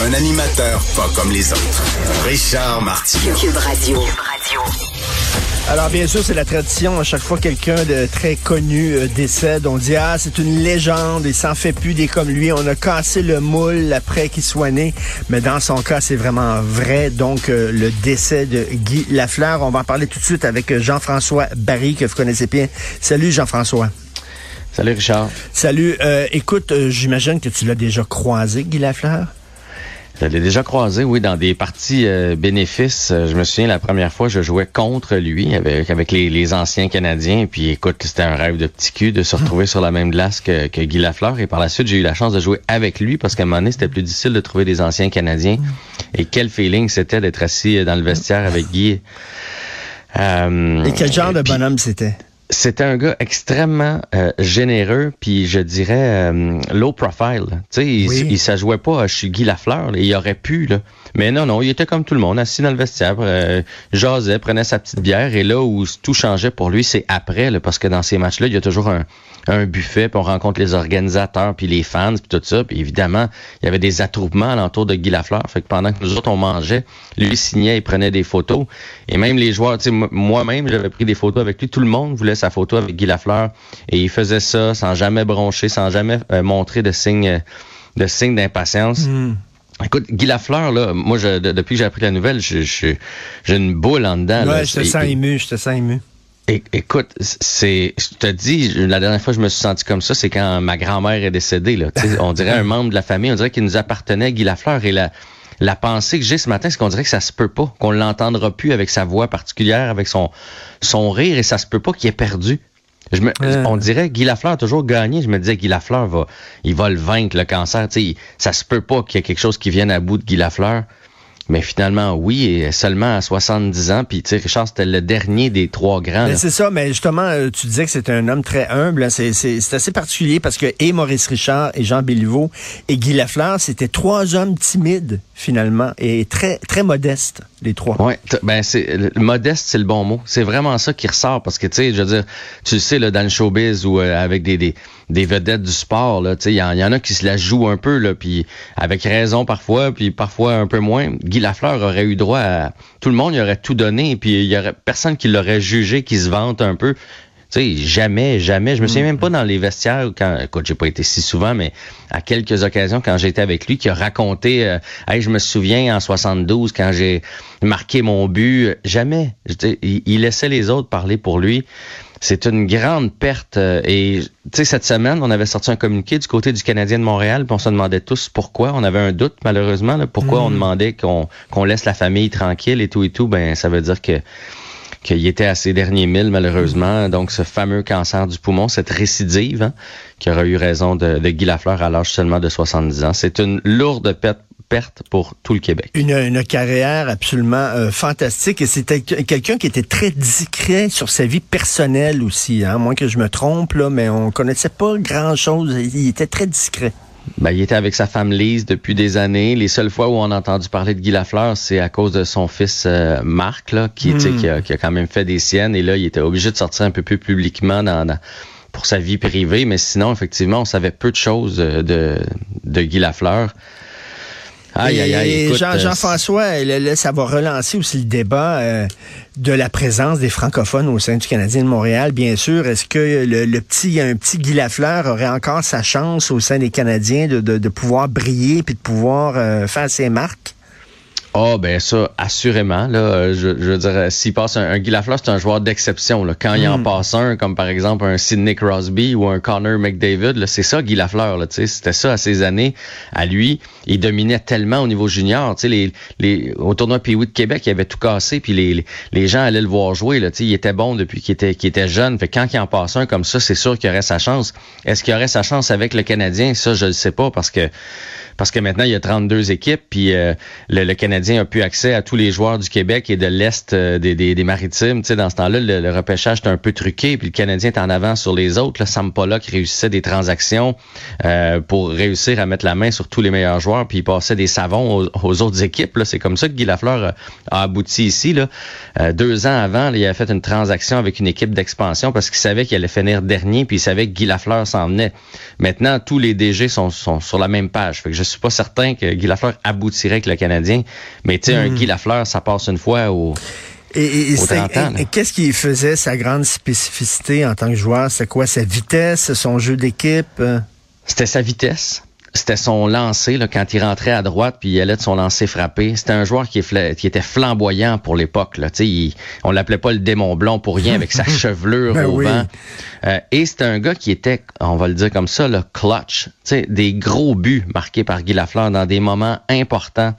Un animateur pas comme les autres. Richard Martineau. Cube Radio. Alors bien sûr, c'est la tradition. À chaque fois quelqu'un de très connu euh, décède, on dit ah c'est une légende, il s'en fait plus des comme lui. On a cassé le moule après qu'il soit né, mais dans son cas c'est vraiment vrai. Donc euh, le décès de Guy Lafleur, on va en parler tout de suite avec euh, Jean-François Barry que vous connaissez bien. Salut Jean-François. Salut Richard. Salut. Euh, écoute, euh, j'imagine que tu l'as déjà croisé Guy Lafleur? Je l'ai déjà croisé, oui, dans des parties euh, bénéfices. Euh, Je me souviens, la première fois, je jouais contre lui avec, avec les, les anciens Canadiens. Puis écoute, c'était un rêve de petit cul de se retrouver sur la même glace que, que Guy Lafleur. Et par la suite, j'ai eu la chance de jouer avec lui parce qu'à un moment donné, c'était plus difficile de trouver des anciens Canadiens. Et quel feeling c'était d'être assis dans le vestiaire avec Guy. Euh, Et quel genre de bonhomme c'était? C'était un gars extrêmement euh, généreux, puis je dirais euh, low profile. Tu sais, il, Oui. il s'ajouait pas chez Guy Lafleur, là. il aurait pu là. Mais non, non, il était comme tout le monde, assis dans le vestiaire, euh, jasait, prenait sa petite bière, et là où tout changeait pour lui, c'est après, là, parce que dans ces matchs-là, il y a toujours un, un buffet, puis on rencontre les organisateurs, puis les fans, puis tout ça, puis évidemment, il y avait des attroupements alentour de Guy Lafleur. Fait que pendant que nous autres on mangeait, lui signait, il prenait des photos, et même les joueurs, tu sais, moi- moi-même j'avais pris des photos avec lui. Tout le monde voulait sa photo avec Guy Lafleur, et il faisait ça sans jamais broncher, sans jamais euh, montrer de signes de signes d'impatience. Hmm. Écoute, Guy Lafleur, là, moi, je, de- depuis que j'ai appris la nouvelle, je- je- j'ai une boule en dedans. là. Ouais, je te sens et- ému, je te sens ému. é- écoute, c'est, je te dis, la dernière fois que je me suis senti comme ça, c'est quand ma grand-mère est décédée. Là. On dirait un membre de la famille, on dirait qu'il nous appartenait, Guy Lafleur. Et la, la pensée que j'ai ce matin, c'est qu'on dirait que ça se peut pas, qu'on l'entendra plus avec sa voix particulière, avec son, son rire, et ça se peut pas qu'il ait perdu. Je me, Euh. On dirait Guy Lafleur a toujours gagné. Je me disais Guy Lafleur va, il va le vaincre le cancer. Tu sais, il- ça se peut pas qu'il y ait quelque chose qui vienne à bout de Guy Lafleur. Mais finalement, oui, et seulement à 70 ans. Puis, tu sais, Richard, c'était le dernier des trois grands. Là. c'est ça, mais justement, euh, tu disais que c'était un homme très humble. hein. C'est, c'est, c'est assez particulier parce que et Maurice Richard et Jean Béliveau et Guy Lafleur, c'était trois hommes timides, finalement, et très, très modestes, les trois. Ouais, t- ben c'est modeste, c'est le bon mot. C'est vraiment ça qui ressort parce que tu sais, je veux dire, tu le sais là dans le showbiz ou euh, avec des, des des vedettes du sport là, tu sais, il y, y en a qui se la jouent un peu là, puis avec raison parfois, puis parfois un peu moins. Guy Lafleur aurait eu droit à tout le monde, il aurait tout donné, puis il y aurait personne qui l'aurait jugé, qui se vante un peu. Tu sais, jamais, jamais. Je me souviens même pas dans les vestiaires quand, écoute, j'ai pas été si souvent, mais à quelques occasions quand j'étais avec lui, qui a raconté, euh, hey, je me souviens en 72 quand j'ai marqué mon but. Jamais. Je Il, il laissait les autres parler pour lui. C'est une grande perte. euh, Et tu sais, cette semaine, on avait sorti un communiqué du côté du Canadien de Montréal, puis on se demandait tous pourquoi. On avait un doute, malheureusement, là, pourquoi on demandait qu'on qu'on laisse la famille tranquille et tout et tout. Ben, ça veut dire que qu'il était à ses derniers milles, malheureusement. Donc, ce fameux cancer du poumon, cette récidive, hein, qui aurait eu raison de, de Guy Lafleur à l'âge seulement de 70 ans. C'est une lourde perte, pour tout le Québec. Une, une carrière absolument euh, fantastique et c'était quelqu'un qui était très discret sur sa vie personnelle aussi, hein, moins que je me trompe là, mais on connaissait pas grand chose. Il était très discret. Ben, il était avec sa femme Lise depuis des années. Les seules fois où on a entendu parler de Guy Lafleur, c'est à cause de son fils euh, Marc, là, qui, sais, qui, a, qui a quand même fait des siennes. Et là, il était obligé de sortir un peu plus publiquement dans, dans- pour sa vie privée. Mais sinon, effectivement, on savait peu de choses euh, de, de Guy Lafleur. Aïe, aïe, aïe. Et écoute, Jean, euh, Jean-François, là, là, ça va relancer aussi le débat euh, de la présence des francophones au sein du Canadien de Montréal, bien sûr. Est-ce que le, le petit, un petit Guy Lafleur aurait encore sa chance au sein des Canadiens de, de, de pouvoir briller puis de pouvoir euh, faire ses marques? Ah ben ça, assurément. Là, euh, je, je veux dire, euh, s'il passe un, un Guy Lafleur, c'est un joueur d'exception. là. Quand il en passe un, comme par exemple un Sidney Crosby ou un Connor McDavid, là, c'est ça Guy Lafleur. Là, tu sais, c'était ça à ses années. À lui, il dominait tellement au niveau junior. Tu sais, les, les, au tournoi pee de Québec, il avait tout cassé, puis les, les, les gens allaient le voir jouer. Là, tu sais, il était bon depuis qu'il était, qu'il était jeune. Fait quand il en passe un comme ça, c'est sûr qu'il aurait sa chance. Est-ce qu'il aurait sa chance avec le Canadien? Ça, je ne sais pas parce que parce que maintenant, il y a 32 équipes, puis euh, le, le Canadien Canadien a pu accès à tous les joueurs du Québec et de l'Est euh, des, des, des, Maritimes. Tu dans ce temps-là, le, repêchage était un peu truqué, puis le Canadien est en avant sur les autres. Là, Sam Pollock réussissait des transactions euh, pour réussir à mettre la main sur tous les meilleurs joueurs, puis il passait des savons aux, autres équipes. C'est comme ça que Guy Lafleur a, abouti ici. Là. Euh, deux ans avant, là, il a fait une transaction avec une équipe d'expansion parce qu'il savait qu'il allait finir dernier, puis il savait que Guy Lafleur s'en venait. Maintenant, tous les DG sont, sont sur la même page. Fait que je suis pas certain que Guy Lafleur aboutirait avec le Canadien. Mais tu sais, un hmm. Guy Lafleur, ça passe une fois au. Et, et, qu'est-ce qui faisait sa grande spécificité en tant que joueur? C'est quoi sa vitesse, son jeu d'équipe? C'était sa vitesse c'était son lancer là, quand il rentrait à droite puis il allait de son lancer frappé. C'était un joueur qui, était flamboyant pour l'époque. Là. Il, on l'appelait pas le démon blond pour rien avec sa chevelure ben au vent. Euh, et c'était un gars qui était, on va le dire comme ça, le clutch. Des gros buts marqués par Guy Lafleur dans des moments importants.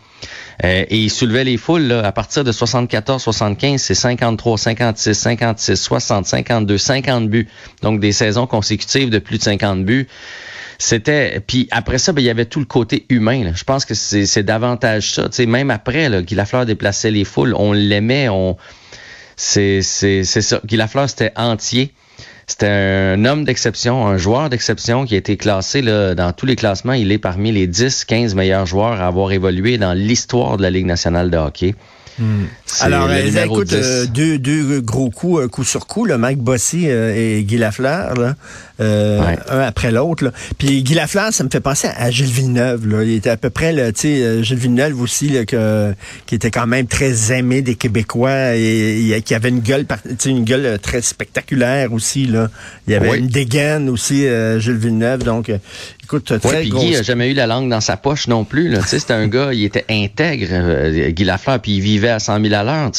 Euh, et il soulevait les foules là, à partir de 74-75, c'est 53, 56, 56, 60, 52, 50 buts. Donc des saisons consécutives de plus de 50 buts. C'était puis après ça, ben, il y avait tout le côté humain. Je pense que c'est davantage ça. sais, même après, là, Guy déplaçait les foules, on l'aimait, on c'est ça. Guy Lafleur, c'était entier. C'était un homme d'exception, un joueur d'exception qui a été classé là, dans tous les classements. Il est parmi les 10-15 meilleurs joueurs à avoir évolué dans l'histoire de la Ligue nationale de hockey. Alors, euh, écoute, euh, deux, deux gros coups, euh, coup sur coup, le Mike Bossy et Guy Lafleur, là, un après l'autre. Puis Guy Lafleur, ça me fait penser à Gilles Villeneuve. Là. Il était à peu près, tu sais, Gilles Villeneuve aussi, là, que, qui était quand même très aimé des Québécois et, qui avait une gueule, une gueule très spectaculaire aussi. Là. Il y avait une dégaine aussi, Gilles Villeneuve. Donc, Écoute, très ouais, puis Guy a jamais eu la langue dans sa poche non plus. Là. c'était un gars, il était intègre, euh, Guy Lafleur, puis il vivait à 100 000 à l'heure.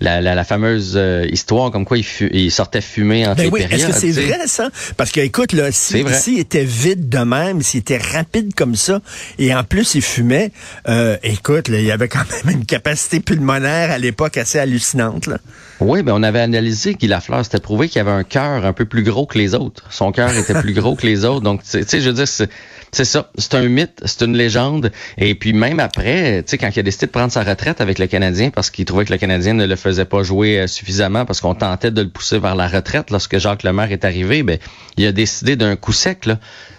La, la, la fameuse euh, histoire comme quoi il, il sortait fumer en ben oui, Est-ce que c'est vrai ça? Parce que écoute, là, s'il si, était vide de même, s'il était rapide comme ça, et en plus il fumait, euh, écoute, là, il avait quand même une capacité pulmonaire à l'époque assez hallucinante. Là. Oui, ben on avait analysé Guy Lafleur, c'était prouvé qu'il avait un cœur un peu plus gros que les autres. Son cœur était plus gros que les autres. Donc, tu sais, je veux dire, 是 c'est ça, c'est un mythe, c'est une légende. Et puis même après, tu sais, quand il a décidé de prendre sa retraite avec le Canadien, parce qu'il trouvait que le Canadien ne le faisait pas jouer euh, suffisamment, parce qu'on tentait de le pousser vers la retraite lorsque Jacques Lemaire est arrivé, ben il a décidé d'un coup sec là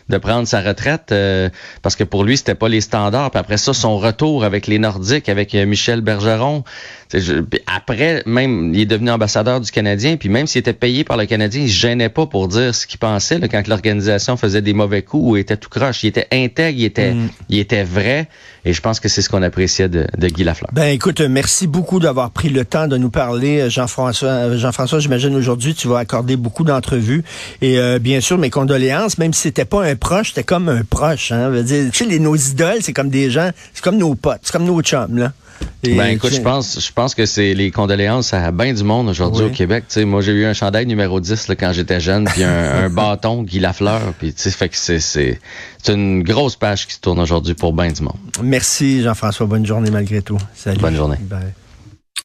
de prendre sa retraite euh, parce que pour lui, c'était pas les standards. Puis après ça, son retour avec les Nordiques, avec euh, Michel Bergeron. après, même, il est devenu ambassadeur du Canadien. Puis même s'il était payé par le Canadien, il se gênait pas pour dire ce qu'il pensait là, quand l'organisation faisait des mauvais coups ou était tout croche. Il était intègre, il était, mm. il était vrai. Et je pense que c'est ce qu'on appréciait de, de, Guy Lafleur. Ben écoute, merci beaucoup d'avoir pris le temps de nous parler, Jean-François. Jean-François, j'imagine aujourd'hui tu vas accorder beaucoup d'entrevues. Et euh, bien sûr, mes condoléances, même si c'était pas un proche, c'était comme un proche. Hein, veut dire, tu sais, les, nos idoles, c'est comme des gens, c'est comme nos potes, c'est comme nos chums, là. Ben écoute, je pense, je pense que c'est les condoléances à bien du monde aujourd'hui au Québec. moi, j'ai eu un chandail numéro 10 là, quand j'étais jeune, puis un, un, bâton Guy Lafleur, puis fait que c'est, c'est, c'est une grosse page qui se tourne aujourd'hui pour bien du monde. Merci Jean-François. Bonne journée malgré tout. Salut. Bonne journée. Bye.